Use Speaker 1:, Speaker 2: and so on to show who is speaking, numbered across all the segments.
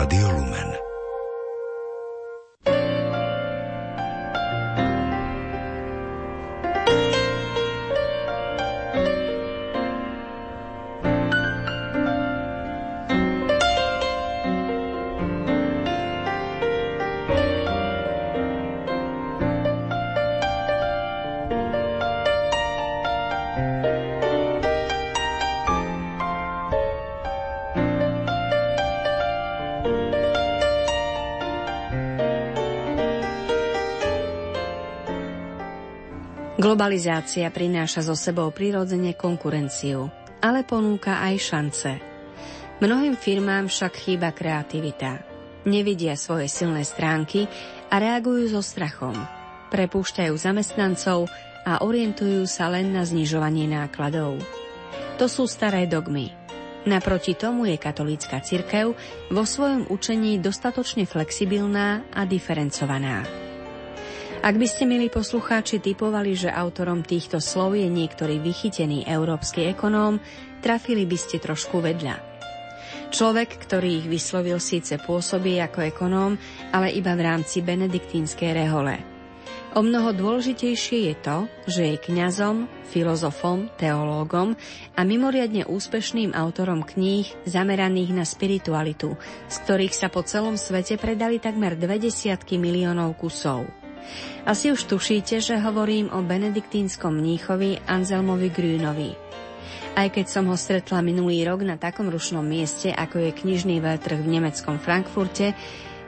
Speaker 1: Rádio Lumen.
Speaker 2: Globalizácia prináša so sebou prirodzene konkurenciu, ale ponúka aj šance. Mnohým firmám však chýba kreativita. Nevidia svoje silné stránky a reagujú so strachom. Prepúšťajú zamestnancov a orientujú sa len na znižovanie nákladov. To sú staré dogmy. Naproti tomu je katolícka cirkev vo svojom učení dostatočne flexibilná a diferencovaná. Ak by ste, milí poslucháči, typovali, že autorom týchto slov je niektorý vychytený európsky ekonóm, trafili by ste trošku vedľa. Človek, ktorý ich vyslovil, síce pôsobí ako ekonóm, ale iba v rámci benediktínskej rehole. O mnoho dôležitejšie je to, že je kňazom, filozofom, teológom a mimoriadne úspešným autorom kníh zameraných na spiritualitu, z ktorých sa po celom svete predali takmer dve desiatky miliónov kusov. Asi už tušíte, že hovorím o benediktínskom mníchovi Anselmovi Grünovi. Aj keď som ho stretla minulý rok na takom rušnom mieste, ako je knižný veľtrh v nemeckom Frankfurte,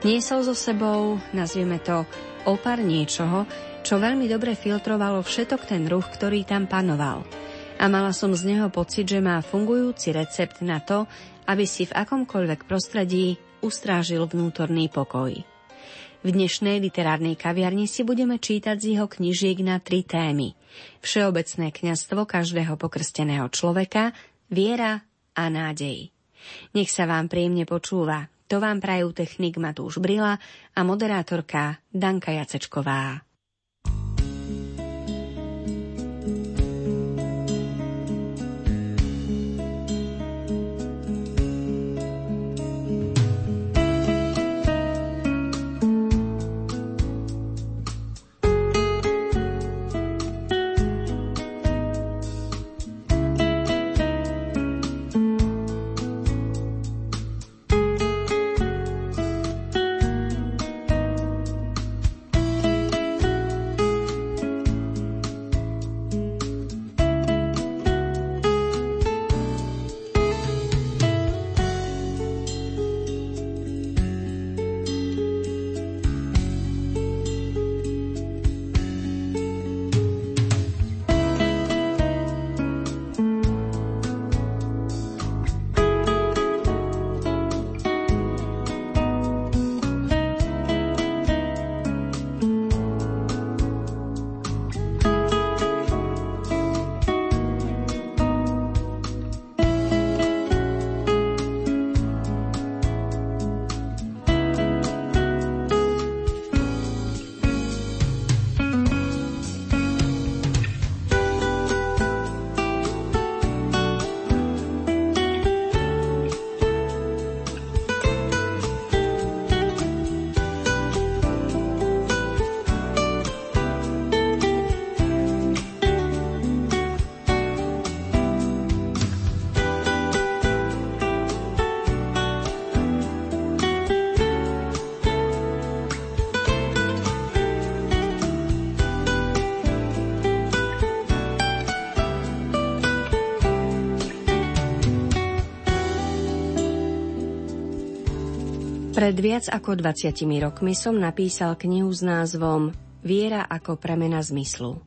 Speaker 2: niesol so sebou, nazvieme to, opar niečoho, čo veľmi dobre filtrovalo všetok ten ruch, ktorý tam panoval. A mala som z neho pocit, že má fungujúci recept na to, aby si v akomkoľvek prostredí ustrážil vnútorný pokoj. V dnešnej literárnej kaviarni si budeme čítať z jeho knižiek na tri témy. Všeobecné kňazstvo každého pokrsteného človeka, viera a nádej. Nech sa vám príjemne počúva. To vám prajú technik Matúš Brila a moderátorka Danka Jacečková. Pred viac ako 20 rokmi som napísal knihu s názvom Viera ako premena zmyslu.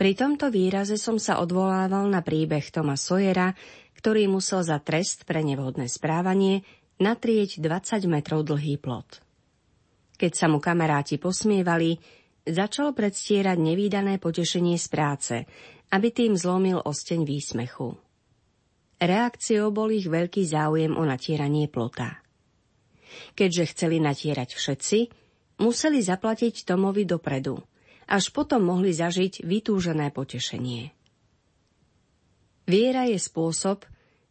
Speaker 2: Pri tomto výraze som sa odvolával na príbeh Toma Sojera, ktorý musel za trest pre nevhodné správanie natrieť 20 metrov dlhý plot. Keď sa mu kamaráti posmievali, začal predstierať nevýdané potešenie z práce, aby tým zlomil osteň výsmechu. Reakciou bol ich veľký záujem o natieranie plota. Keďže chceli natierať všetci, museli zaplatiť Tomovi dopredu. Až potom mohli zažiť vytúžené potešenie. Viera je spôsob,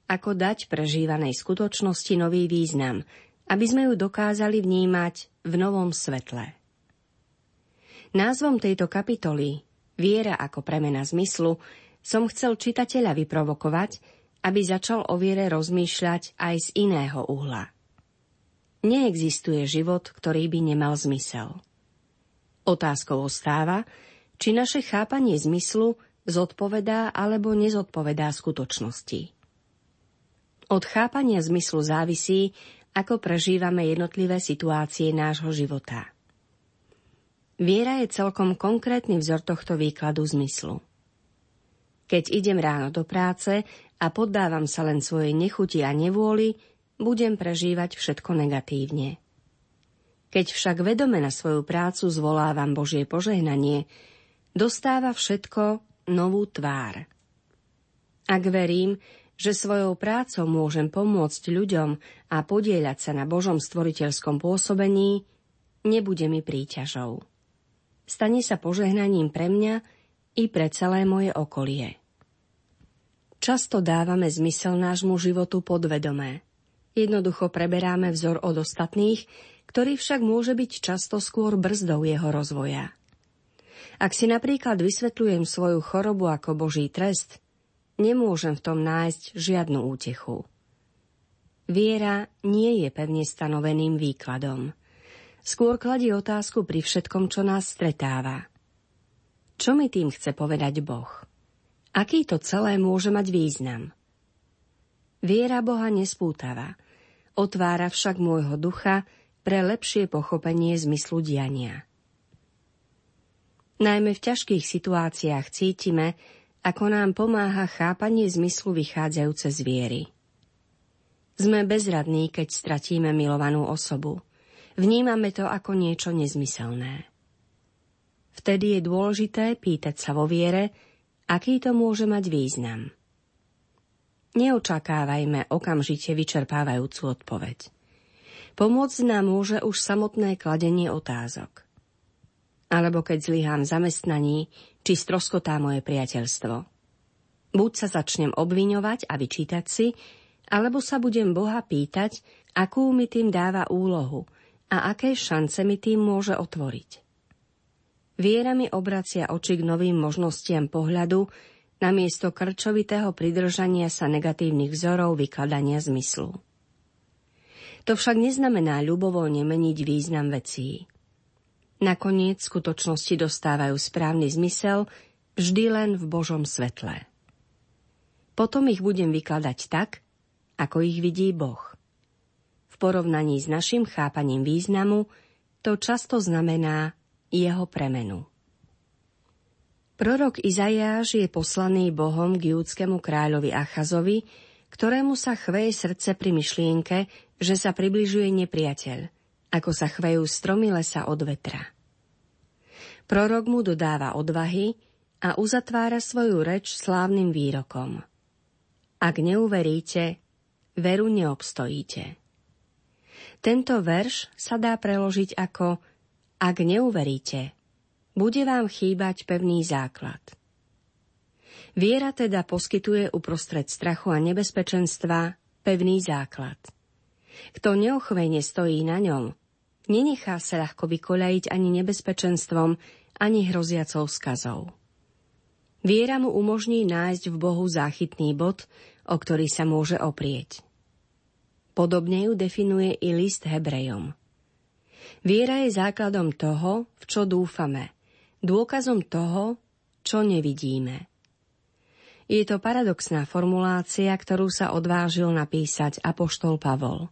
Speaker 2: ako dať prežívanej skutočnosti nový význam aby sme ju dokázali vnímať v novom svetle. Názvom tejto kapitoly Viera ako premena zmyslu som chcel čitateľa vyprovokovať, aby začal o viere rozmýšľať aj z iného uhla. Neexistuje život, ktorý by nemal zmysel. Otázkou ostáva, či naše chápanie zmyslu zodpovedá alebo nezodpovedá skutočnosti. Od chápania zmyslu závisí, ako prežívame jednotlivé situácie nášho života. Viera je celkom konkrétny vzor tohto výkladu zmyslu. Keď idem ráno do práce a poddávam sa len svojej nechuti a nevôli, budem prežívať všetko negatívne. Keď však vedome na svoju prácu zvolávam Božie požehnanie, dostáva všetko novú tvár. Ak verím, že svojou prácou môžem pomôcť ľuďom a podieľať sa na Božom stvoriteľskom pôsobení, nebude mi príťažou stane sa požehnaním pre mňa i pre celé moje okolie. Často dávame zmysel nášmu životu podvedomé. Jednoducho preberáme vzor od ostatných, ktorý však môže byť často skôr brzdou jeho rozvoja. Ak si napríklad vysvetľujem svoju chorobu ako Boží trest, nemôžem v tom nájsť žiadnu útechu. Viera nie je pevne stanoveným výkladom – Skôr kladie otázku pri všetkom, čo nás stretáva. Čo mi tým chce povedať Boh? Aký to celé môže mať význam? Viera Boha nespútava, otvára však môjho ducha pre lepšie pochopenie zmyslu diania. Najmä v ťažkých situáciách cítime, ako nám pomáha chápanie zmyslu vychádzajúce z viery. Sme bezradní, keď stratíme milovanú osobu – Vnímame to ako niečo nezmyselné. Vtedy je dôležité pýtať sa vo viere, aký to môže mať význam. Neočakávajme okamžite vyčerpávajúcu odpoveď. Pomôcť nám môže už samotné kladenie otázok. Alebo keď zlyhám zamestnaní, či stroskotá moje priateľstvo. Buď sa začnem obviňovať a vyčítať si, alebo sa budem Boha pýtať, akú mi tým dáva úlohu – a aké šance mi tým môže otvoriť. Viera mi obracia oči k novým možnostiam pohľadu namiesto krčovitého pridržania sa negatívnych vzorov vykladania zmyslu. To však neznamená ľubovoľne meniť význam vecí. Nakoniec skutočnosti dostávajú správny zmysel vždy len v Božom svetle. Potom ich budem vykladať tak, ako ich vidí Boh porovnaní s našim chápaním významu to často znamená jeho premenu. Prorok Izajáš je poslaný Bohom k júdskému kráľovi Achazovi, ktorému sa chveje srdce pri myšlienke, že sa približuje nepriateľ, ako sa chvejú stromy lesa od vetra. Prorok mu dodáva odvahy a uzatvára svoju reč slávnym výrokom. Ak neuveríte, veru neobstojíte. Tento verš sa dá preložiť ako Ak neuveríte, bude vám chýbať pevný základ. Viera teda poskytuje uprostred strachu a nebezpečenstva pevný základ. Kto neochvejne stojí na ňom, nenechá sa ľahko vykoľajiť ani nebezpečenstvom, ani hroziacou skazou. Viera mu umožní nájsť v Bohu záchytný bod, o ktorý sa môže oprieť. Podobne ju definuje i list Hebrejom. Viera je základom toho, v čo dúfame, dôkazom toho, čo nevidíme. Je to paradoxná formulácia, ktorú sa odvážil napísať apoštol Pavol.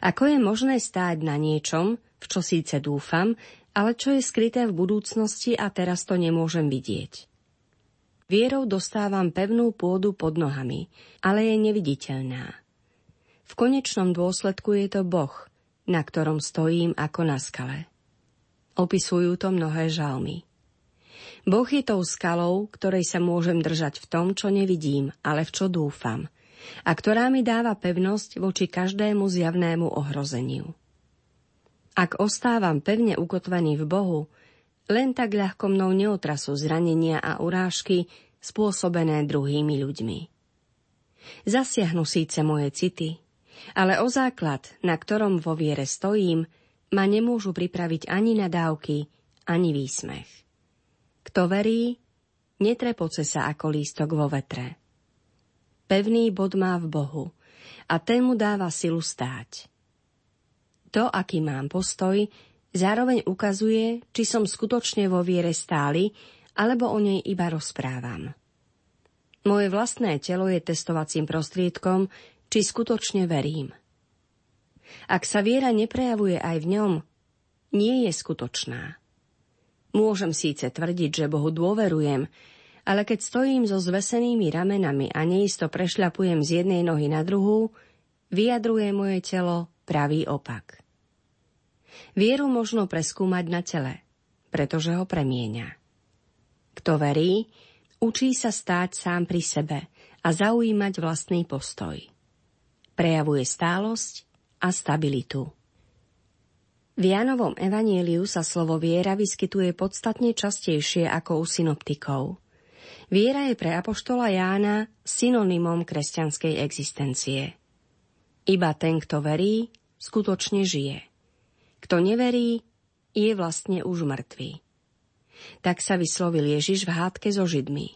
Speaker 2: Ako je možné stáť na niečom, v čo síce dúfam, ale čo je skryté v budúcnosti a teraz to nemôžem vidieť. Vierou dostávam pevnú pôdu pod nohami, ale je neviditeľná. V konečnom dôsledku je to Boh, na ktorom stojím ako na skale. Opisujú to mnohé žalmy. Boh je tou skalou, ktorej sa môžem držať v tom, čo nevidím, ale v čo dúfam, a ktorá mi dáva pevnosť voči každému zjavnému ohrozeniu. Ak ostávam pevne ukotvený v Bohu, len tak ľahko mnou neotrasú zranenia a urážky spôsobené druhými ľuďmi. Zasiahnu síce moje city, Ale o základ, na ktorom vo viere stojím, ma nemôžu pripraviť ani nadávky, ani výsmech. Kto verí, netrepoce sa ako lístok vo vetre. Pevný bod má v Bohu a ten mu dáva silu stáť. To, aký mám postoj, zároveň ukazuje, či som skutočne vo viere stály, alebo o nej iba rozprávam. Moje vlastné telo je testovacím prostriedkom, či skutočne verím. Ak sa viera neprejavuje aj v ňom, nie je skutočná. Môžem síce tvrdiť, že Bohu dôverujem, ale keď stojím so zvesenými ramenami a neisto prešľapujem z jednej nohy na druhú, vyjadruje moje telo pravý opak. Vieru možno preskúmať na tele, pretože ho premieňa. Kto verí, učí sa stáť sám pri sebe a zaujímať vlastný postoj. Prejavuje stálosť a stabilitu. V Jánovom evanieliu sa slovo viera vyskytuje podstatne častejšie ako u synoptikov. Viera je pre apoštola Jána synonymom kresťanskej existencie. Iba ten, kto verí, skutočne žije. Kto neverí, je vlastne už mŕtvý. Tak sa vyslovil Ježiš v hádke so Židmi.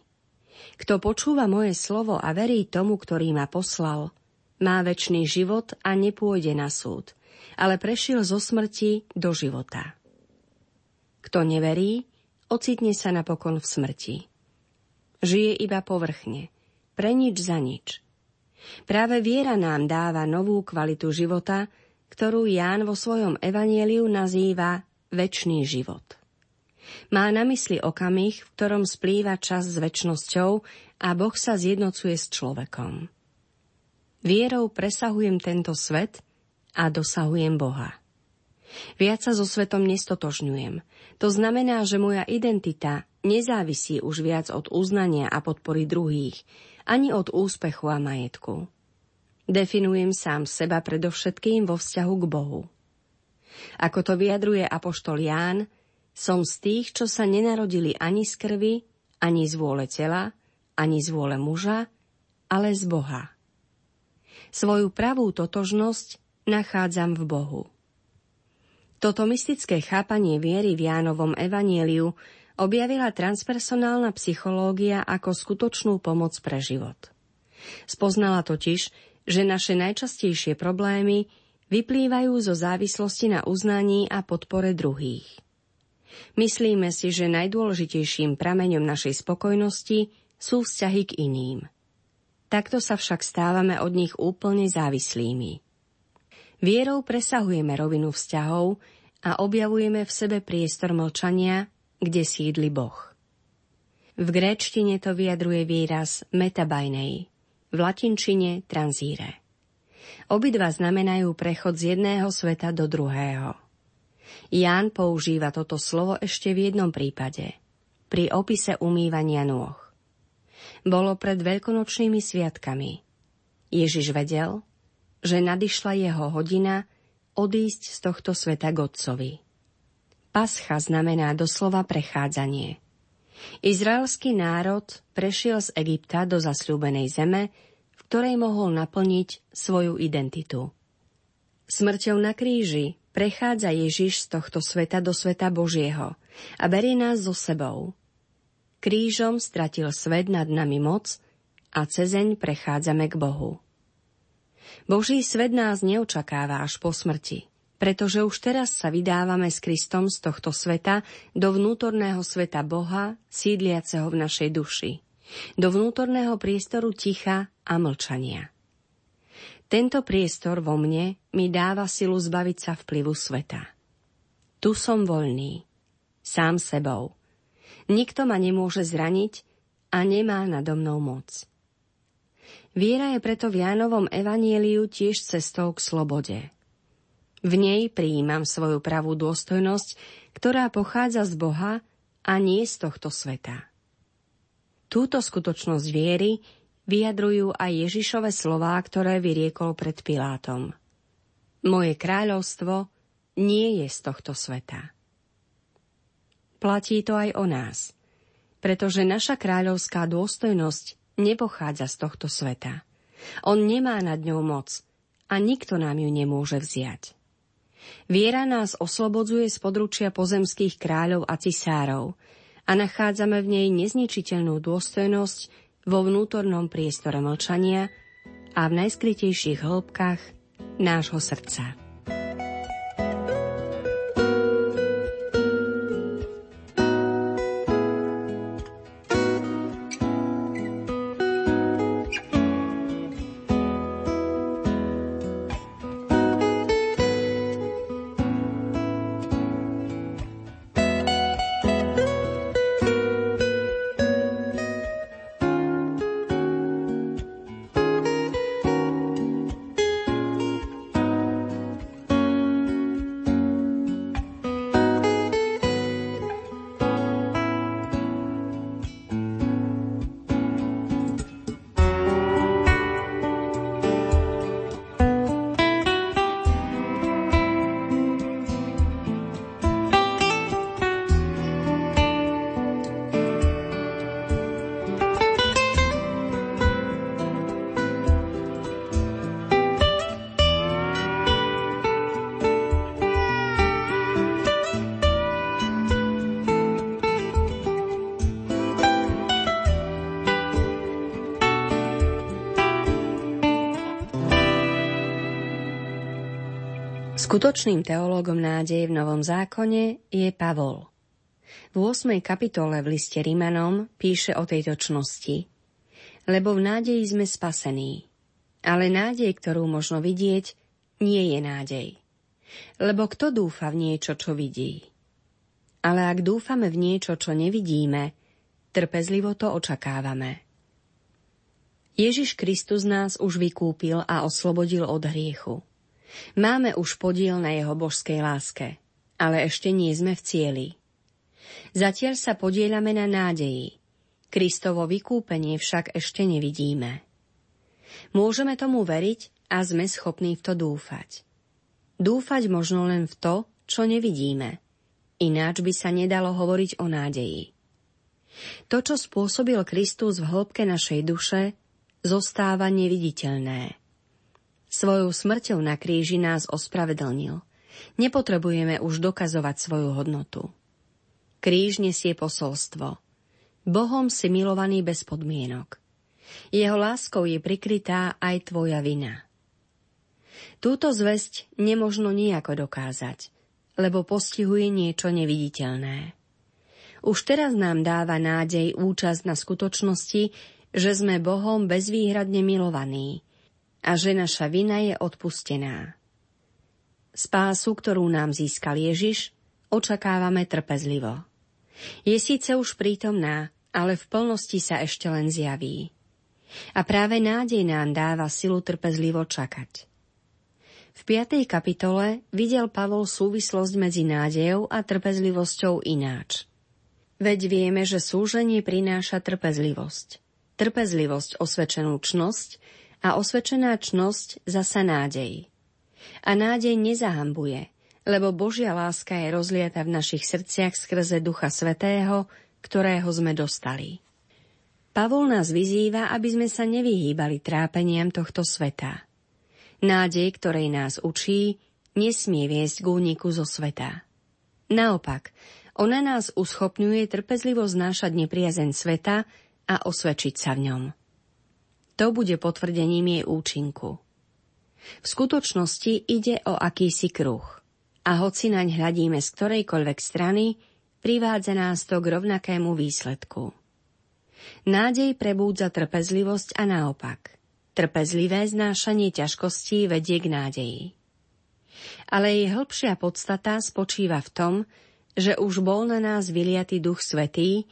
Speaker 2: Kto počúva moje slovo a verí tomu, ktorý ma poslal, má väčší život a nepôjde na súd, ale prešiel zo smrti do života. Kto neverí, ocitne sa napokon v smrti. Žije iba povrchne, pre nič za nič. Práve viera nám dáva novú kvalitu života, ktorú Ján vo svojom evanieliu nazýva väčší život. Má na mysli okamih, v ktorom splýva čas s väčnosťou a Boh sa zjednocuje s človekom. Vierou presahujem tento svet a dosahujem Boha. Viac sa so svetom nestotožňujem. To znamená, že moja identita nezávisí už viac od uznania a podpory druhých, ani od úspechu a majetku. Definujem sám seba predovšetkým vo vzťahu k Bohu. Ako to vyjadruje apoštol Ján, som z tých, čo sa nenarodili ani z krvi, ani z vôle tela, ani z vôle muža, ale z Boha. Svoju pravú totožnosť nachádzam v Bohu. Toto mystické chápanie viery v Jánovom evanieliu objavila transpersonálna psychológia ako skutočnú pomoc pre život. Spoznala totiž, že naše najčastejšie problémy vyplývajú zo závislosti na uznaní a podpore druhých. Myslíme si, že najdôležitejším prameňom našej spokojnosti sú vzťahy k iným – Takto sa však stávame od nich úplne závislými. Vierou presahujeme rovinu vzťahov a objavujeme v sebe priestor mlčania, kde sídli Boh. V gréčtine to vyjadruje výraz metabajnej, v latinčine transíre. Obidva znamenajú prechod z jedného sveta do druhého. Ján používa toto slovo ešte v jednom prípade, pri opise umývania nôh bolo pred veľkonočnými sviatkami. Ježiš vedel, že nadišla jeho hodina odísť z tohto sveta k Otcovi. Pascha znamená doslova prechádzanie. Izraelský národ prešiel z Egypta do zasľúbenej zeme, v ktorej mohol naplniť svoju identitu. Smrťou na kríži prechádza Ježiš z tohto sveta do sveta Božieho a berie nás so sebou – Krížom stratil svet nad nami moc a cezeň prechádzame k Bohu. Boží svet nás neočakáva až po smrti, pretože už teraz sa vydávame s Kristom z tohto sveta do vnútorného sveta Boha, sídliaceho v našej duši, do vnútorného priestoru ticha a mlčania. Tento priestor vo mne mi dáva silu zbaviť sa vplyvu sveta. Tu som voľný, sám sebou – Nikto ma nemôže zraniť a nemá nado mnou moc. Viera je preto v Jánovom evanieliu tiež cestou k slobode. V nej prijímam svoju pravú dôstojnosť, ktorá pochádza z Boha a nie z tohto sveta. Túto skutočnosť viery vyjadrujú aj Ježišove slová, ktoré vyriekol pred Pilátom. Moje kráľovstvo nie je z tohto sveta. Platí to aj o nás, pretože naša kráľovská dôstojnosť nepochádza z tohto sveta. On nemá nad ňou moc a nikto nám ju nemôže vziať. Viera nás oslobodzuje z područia pozemských kráľov a cisárov a nachádzame v nej nezničiteľnú dôstojnosť vo vnútornom priestore mlčania a v najskrytejších hĺbkach nášho srdca. Skutočným teológom nádeje v Novom zákone je Pavol. V 8. kapitole v liste Rimanom píše o tejto čnosti. Lebo v nádeji sme spasení. Ale nádej, ktorú možno vidieť, nie je nádej. Lebo kto dúfa v niečo, čo vidí? Ale ak dúfame v niečo, čo nevidíme, trpezlivo to očakávame. Ježiš Kristus nás už vykúpil a oslobodil od hriechu. Máme už podiel na jeho božskej láske, ale ešte nie sme v cieli. Zatiaľ sa podielame na nádeji. Kristovo vykúpenie však ešte nevidíme. Môžeme tomu veriť a sme schopní v to dúfať. Dúfať možno len v to, čo nevidíme. Ináč by sa nedalo hovoriť o nádeji. To, čo spôsobil Kristus v hĺbke našej duše, zostáva neviditeľné. Svojou smrťou na kríži nás ospravedlnil. Nepotrebujeme už dokazovať svoju hodnotu. Kríž nesie posolstvo. Bohom si milovaný bez podmienok. Jeho láskou je prikrytá aj tvoja vina. Túto zväzť nemožno nejako dokázať, lebo postihuje niečo neviditeľné. Už teraz nám dáva nádej účasť na skutočnosti, že sme Bohom bezvýhradne milovaní a že naša vina je odpustená. Spásu, ktorú nám získal Ježiš, očakávame trpezlivo. Je síce už prítomná, ale v plnosti sa ešte len zjaví. A práve nádej nám dáva silu trpezlivo čakať. V 5. kapitole videl Pavol súvislosť medzi nádejou a trpezlivosťou ináč. Veď vieme, že súženie prináša trpezlivosť. Trpezlivosť osvedčenú čnosť a osvedčená čnosť zasa nádej. A nádej nezahambuje, lebo Božia láska je rozliata v našich srdciach skrze Ducha Svetého, ktorého sme dostali. Pavol nás vyzýva, aby sme sa nevyhýbali trápeniam tohto sveta. Nádej, ktorej nás učí, nesmie viesť k úniku zo sveta. Naopak, ona nás uschopňuje trpezlivo znášať nepriazeň sveta a osvedčiť sa v ňom. To bude potvrdením jej účinku. V skutočnosti ide o akýsi kruh. A hoci naň hľadíme z ktorejkoľvek strany, privádza nás to k rovnakému výsledku. Nádej prebúdza trpezlivosť a naopak. Trpezlivé znášanie ťažkostí vedie k nádeji. Ale jej hĺbšia podstata spočíva v tom, že už bol na nás vyliatý duch svetý,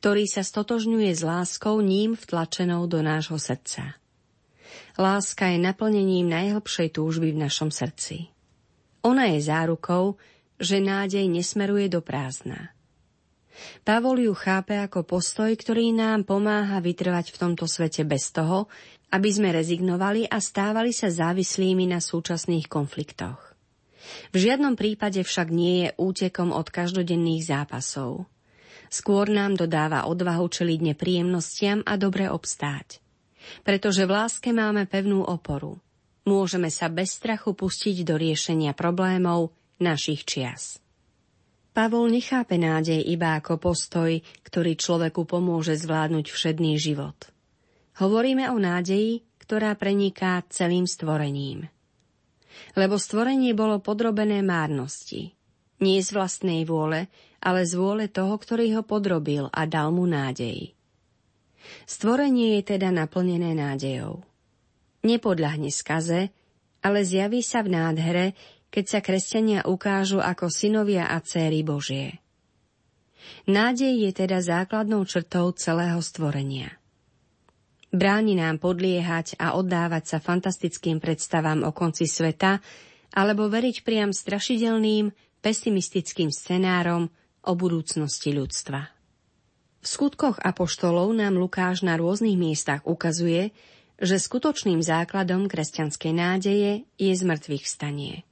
Speaker 2: ktorý sa stotožňuje s láskou ním vtlačenou do nášho srdca. Láska je naplnením najhlbšej túžby v našom srdci. Ona je zárukou, že nádej nesmeruje do prázdna. Pavol ju chápe ako postoj, ktorý nám pomáha vytrvať v tomto svete bez toho, aby sme rezignovali a stávali sa závislými na súčasných konfliktoch. V žiadnom prípade však nie je útekom od každodenných zápasov – skôr nám dodáva odvahu čeliť nepríjemnostiam a dobre obstáť. Pretože v láske máme pevnú oporu. môžeme sa bez strachu pustiť do riešenia problémov našich čias. Pavol nechápe nádej iba ako postoj, ktorý človeku pomôže zvládnuť všedný život. Hovoríme o nádeji, ktorá preniká celým stvorením. Lebo stvorenie bolo podrobené márnosti. Nie z vlastnej vôle, ale z vôle toho, ktorý ho podrobil a dal mu nádej. Stvorenie je teda naplnené nádejou. Nepodľahne skaze, ale zjaví sa v nádhere, keď sa kresťania ukážu ako synovia a céry Božie. Nádej je teda základnou črtou celého stvorenia. Bráni nám podliehať a oddávať sa fantastickým predstavám o konci sveta alebo veriť priam strašidelným, pesimistickým scenárom o budúcnosti ľudstva. V skutkoch apoštolov nám Lukáš na rôznych miestach ukazuje, že skutočným základom kresťanskej nádeje je zmrtvých stanie.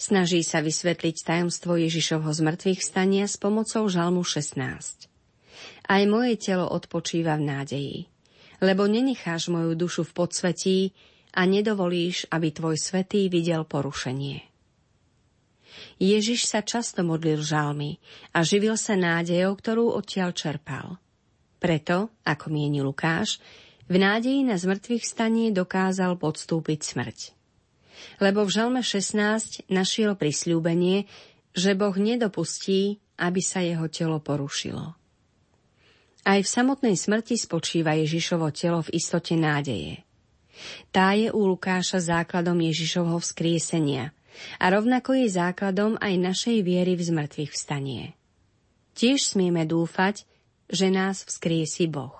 Speaker 2: Snaží sa vysvetliť tajomstvo Ježišovho zmrtvých stania s pomocou Žalmu 16. Aj moje telo odpočíva v nádeji lebo nenecháš moju dušu v podsvetí a nedovolíš, aby tvoj svetý videl porušenie. Ježiš sa často modlil žalmy a živil sa nádejou, ktorú odtiaľ čerpal. Preto, ako mieni Lukáš, v nádeji na zmrtvých stanie dokázal podstúpiť smrť. Lebo v žalme 16 našiel prisľúbenie, že Boh nedopustí, aby sa jeho telo porušilo. Aj v samotnej smrti spočíva Ježišovo telo v istote nádeje. Tá je u Lukáša základom Ježišovho vzkriesenia a rovnako je základom aj našej viery v zmrtvých vstanie. Tiež smieme dúfať, že nás vzkriesi Boh.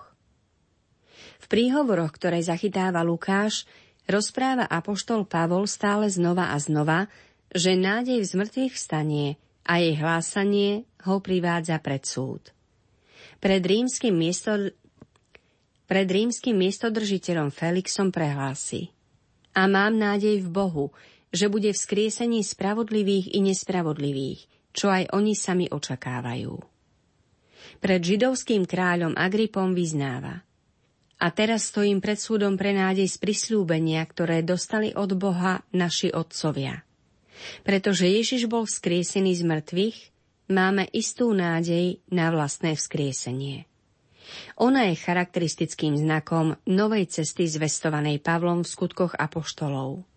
Speaker 2: V príhovoroch, ktoré zachytáva Lukáš, rozpráva apoštol Pavol stále znova a znova, že nádej v zmrtvých vstanie a jej hlásanie ho privádza pred súd. Pred rímským, miesto, pred rímským miestodržiteľom Felixom prehlási. A mám nádej v Bohu, že bude v skriesení spravodlivých i nespravodlivých, čo aj oni sami očakávajú. Pred židovským kráľom Agripom vyznáva. A teraz stojím pred súdom pre nádej z prislúbenia, ktoré dostali od Boha naši otcovia. Pretože Ježiš bol vzkriesený z mŕtvych, máme istú nádej na vlastné vzkriesenie. Ona je charakteristickým znakom novej cesty zvestovanej Pavlom v skutkoch apoštolov.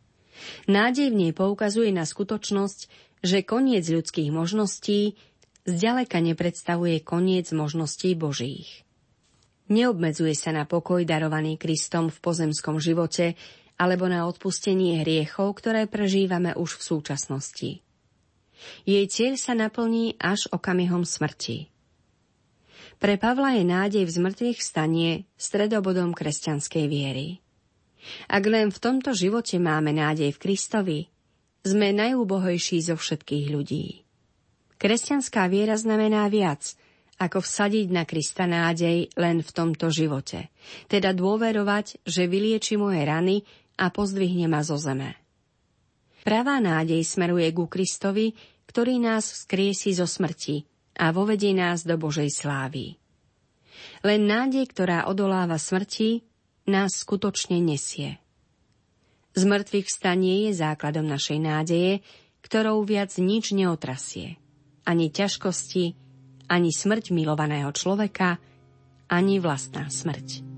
Speaker 2: Nádej v nej poukazuje na skutočnosť, že koniec ľudských možností zďaleka nepredstavuje koniec možností Božích. Neobmedzuje sa na pokoj darovaný Kristom v pozemskom živote alebo na odpustenie hriechov, ktoré prežívame už v súčasnosti. Jej cieľ sa naplní až okamihom smrti. Pre Pavla je nádej v zmrtvých stanie stredobodom kresťanskej viery. Ak len v tomto živote máme nádej v Kristovi, sme najúbohojší zo všetkých ľudí. Kresťanská viera znamená viac, ako vsadiť na Krista nádej len v tomto živote, teda dôverovať, že vylieči moje rany a pozdvihne ma zo zeme. Pravá nádej smeruje ku Kristovi, ktorý nás vzkriesi zo smrti a vovedie nás do Božej slávy. Len nádej, ktorá odoláva smrti, nás skutočne nesie. Z mŕtvych stanie je základom našej nádeje, ktorou viac nič neotrasie. Ani ťažkosti, ani smrť milovaného človeka, ani vlastná smrť.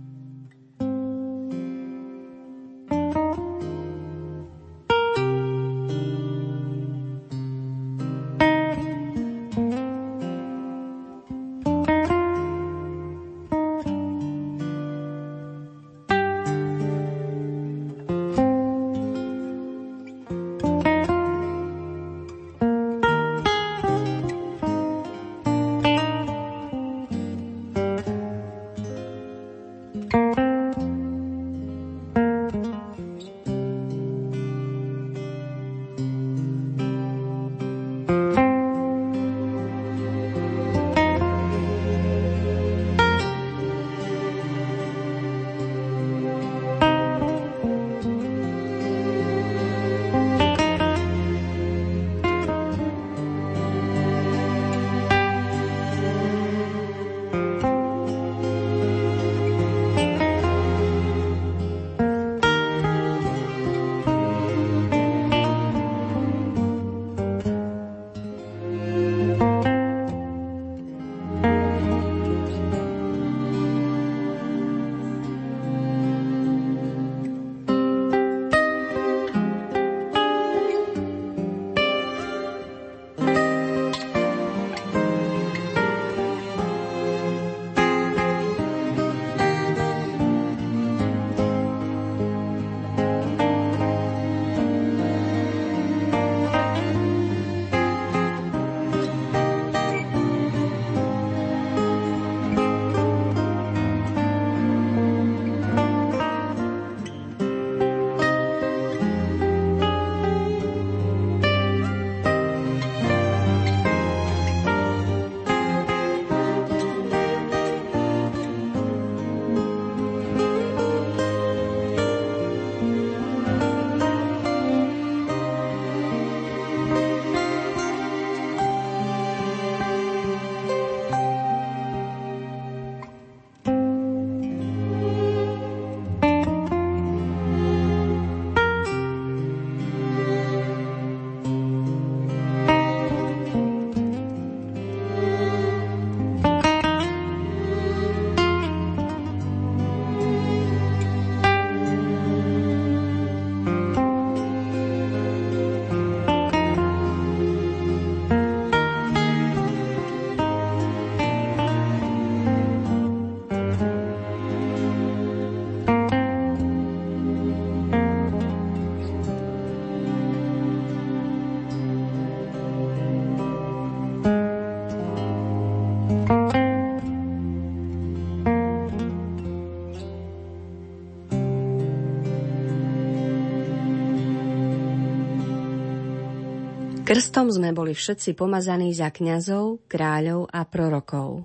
Speaker 2: Krstom sme boli všetci pomazaní za kňazov, kráľov a prorokov.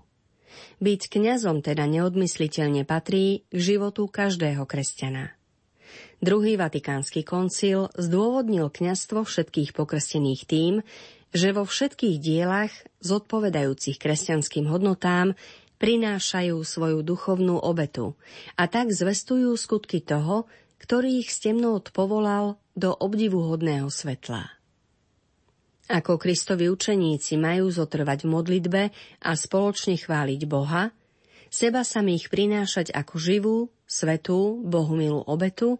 Speaker 2: Byť kňazom teda neodmysliteľne patrí k životu každého kresťana. Druhý vatikánsky koncil zdôvodnil kňazstvo všetkých pokrstených tým, že vo všetkých dielach zodpovedajúcich kresťanským hodnotám prinášajú svoju duchovnú obetu a tak zvestujú skutky toho, ktorý ich z temnôt povolal do obdivuhodného svetla. Ako Kristovi učeníci majú zotrvať v modlitbe a spoločne chváliť Boha, seba samých prinášať ako živú, svetú, Bohumilú obetu,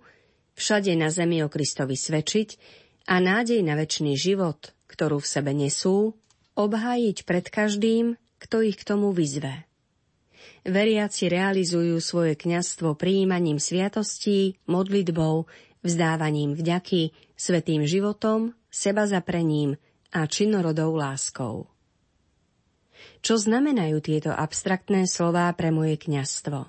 Speaker 2: všade na zemi o Kristovi svedčiť a nádej na väčší život, ktorú v sebe nesú, obhájiť pred každým, kto ich k tomu vyzve. Veriaci realizujú svoje kňazstvo prijímaním sviatostí, modlitbou, vzdávaním vďaky, svetým životom, seba zaprením, a činorodou láskou. Čo znamenajú tieto abstraktné slová pre moje kňastvo?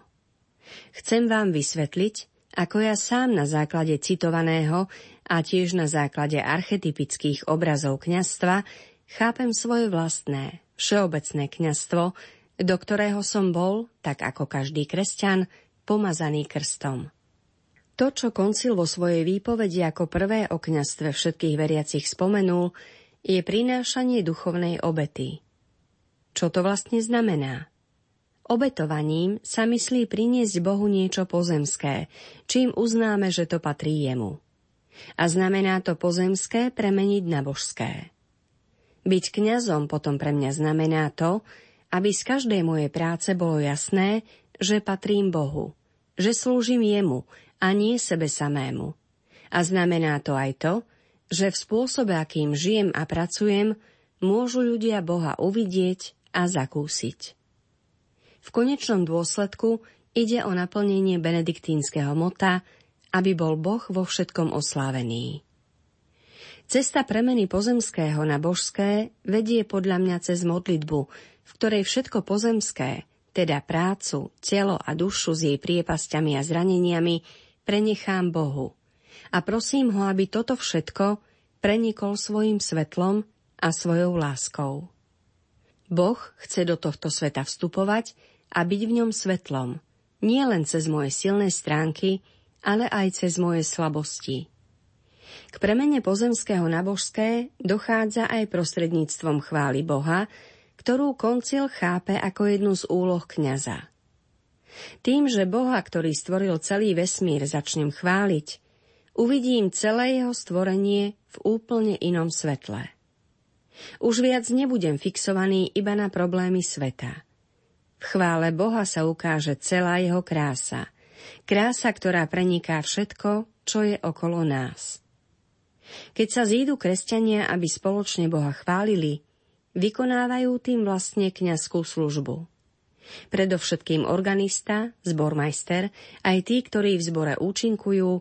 Speaker 2: Chcem vám vysvetliť, ako ja sám na základe citovaného a tiež na základe archetypických obrazov kňastva chápem svoje vlastné, všeobecné kňastvo, do ktorého som bol, tak ako každý kresťan, pomazaný krstom. To, čo koncil vo svojej výpovedi ako prvé o kňastve všetkých veriacich spomenul, je prinášanie duchovnej obety. Čo to vlastne znamená? Obetovaním sa myslí priniesť Bohu niečo pozemské, čím uznáme, že to patrí jemu. A znamená to pozemské premeniť na božské. Byť kňazom potom pre mňa znamená to, aby z každej mojej práce bolo jasné, že patrím Bohu, že slúžim jemu a nie sebe samému. A znamená to aj to, že v spôsobe, akým žijem a pracujem, môžu ľudia Boha uvidieť a zakúsiť. V konečnom dôsledku ide o naplnenie benediktínskeho mota, aby bol Boh vo všetkom oslávený. Cesta premeny pozemského na božské vedie podľa mňa cez modlitbu, v ktorej všetko pozemské, teda prácu, telo a dušu s jej priepasťami a zraneniami, prenechám Bohu – a prosím ho, aby toto všetko prenikol svojim svetlom a svojou láskou. Boh chce do tohto sveta vstupovať a byť v ňom svetlom, nie len cez moje silné stránky, ale aj cez moje slabosti. K premene pozemského na božské dochádza aj prostredníctvom chvály Boha, ktorú koncil chápe ako jednu z úloh kňaza. Tým, že Boha, ktorý stvoril celý vesmír, začnem chváliť, uvidím celé jeho stvorenie v úplne inom svetle. Už viac nebudem fixovaný iba na problémy sveta. V chvále Boha sa ukáže celá jeho krása. Krása, ktorá preniká všetko, čo je okolo nás. Keď sa zídu kresťania, aby spoločne Boha chválili, vykonávajú tým vlastne kňazskú službu. Predovšetkým organista, zbormajster, aj tí, ktorí v zbore účinkujú,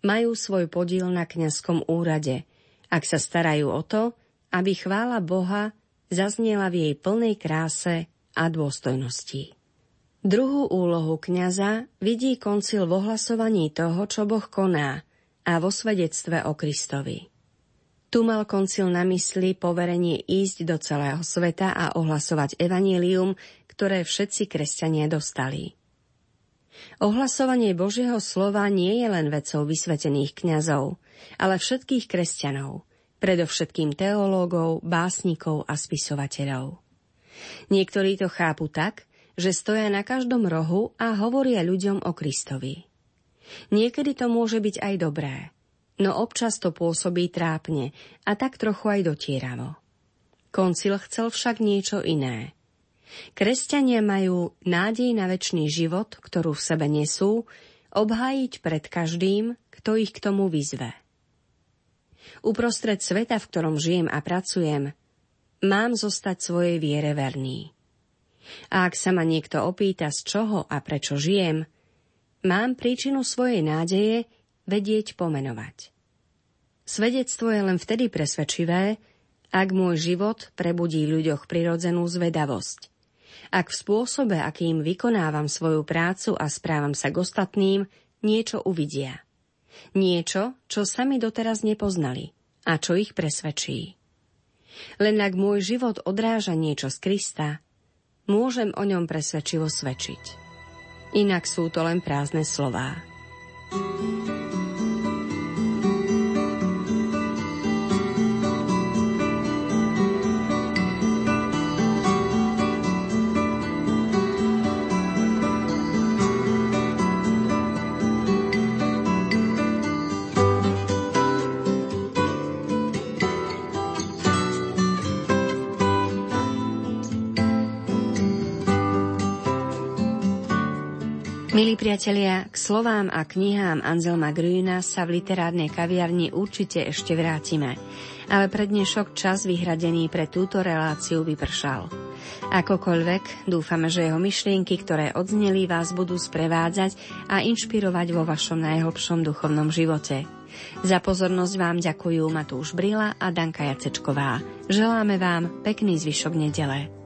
Speaker 2: majú svoj podiel na kňazskom úrade, ak sa starajú o to, aby chvála Boha zaznela v jej plnej kráse a dôstojnosti. Druhú úlohu kňaza vidí koncil v ohlasovaní toho, čo Boh koná a vo svedectve o Kristovi. Tu mal koncil na mysli poverenie ísť do celého sveta a ohlasovať evanílium, ktoré všetci kresťania dostali. Ohlasovanie Božieho slova nie je len vecou vysvetených kňazov, ale všetkých kresťanov, predovšetkým teológov, básnikov a spisovateľov. Niektorí to chápu tak, že stoja na každom rohu a hovoria ľuďom o Kristovi. Niekedy to môže byť aj dobré, no občas to pôsobí trápne a tak trochu aj dotieravo. Koncil chcel však niečo iné – Kresťania majú nádej na väčší život, ktorú v sebe nesú, obhájiť pred každým, kto ich k tomu vyzve. Uprostred sveta, v ktorom žijem a pracujem, mám zostať svojej viere verný. A ak sa ma niekto opýta, z čoho a prečo žijem, mám príčinu svojej nádeje vedieť pomenovať. Svedectvo je len vtedy presvedčivé, ak môj život prebudí v ľuďoch prirodzenú zvedavosť ak v spôsobe, akým vykonávam svoju prácu a správam sa k ostatným, niečo uvidia. Niečo, čo sami doteraz nepoznali a čo ich presvedčí. Len ak môj život odráža niečo z Krista, môžem o ňom presvedčivo svedčiť. Inak sú to len prázdne slová. thank you Milí priatelia, k slovám a knihám Anselma Grüna sa v literárnej kaviarni určite ešte vrátime. Ale pre dnešok čas vyhradený pre túto reláciu vypršal. Akokoľvek, dúfame, že jeho myšlienky, ktoré odzneli, vás budú sprevádzať a inšpirovať vo vašom najhlbšom duchovnom živote. Za pozornosť vám ďakujú Matúš Brila a Danka Jacečková. Želáme vám pekný zvyšok nedele.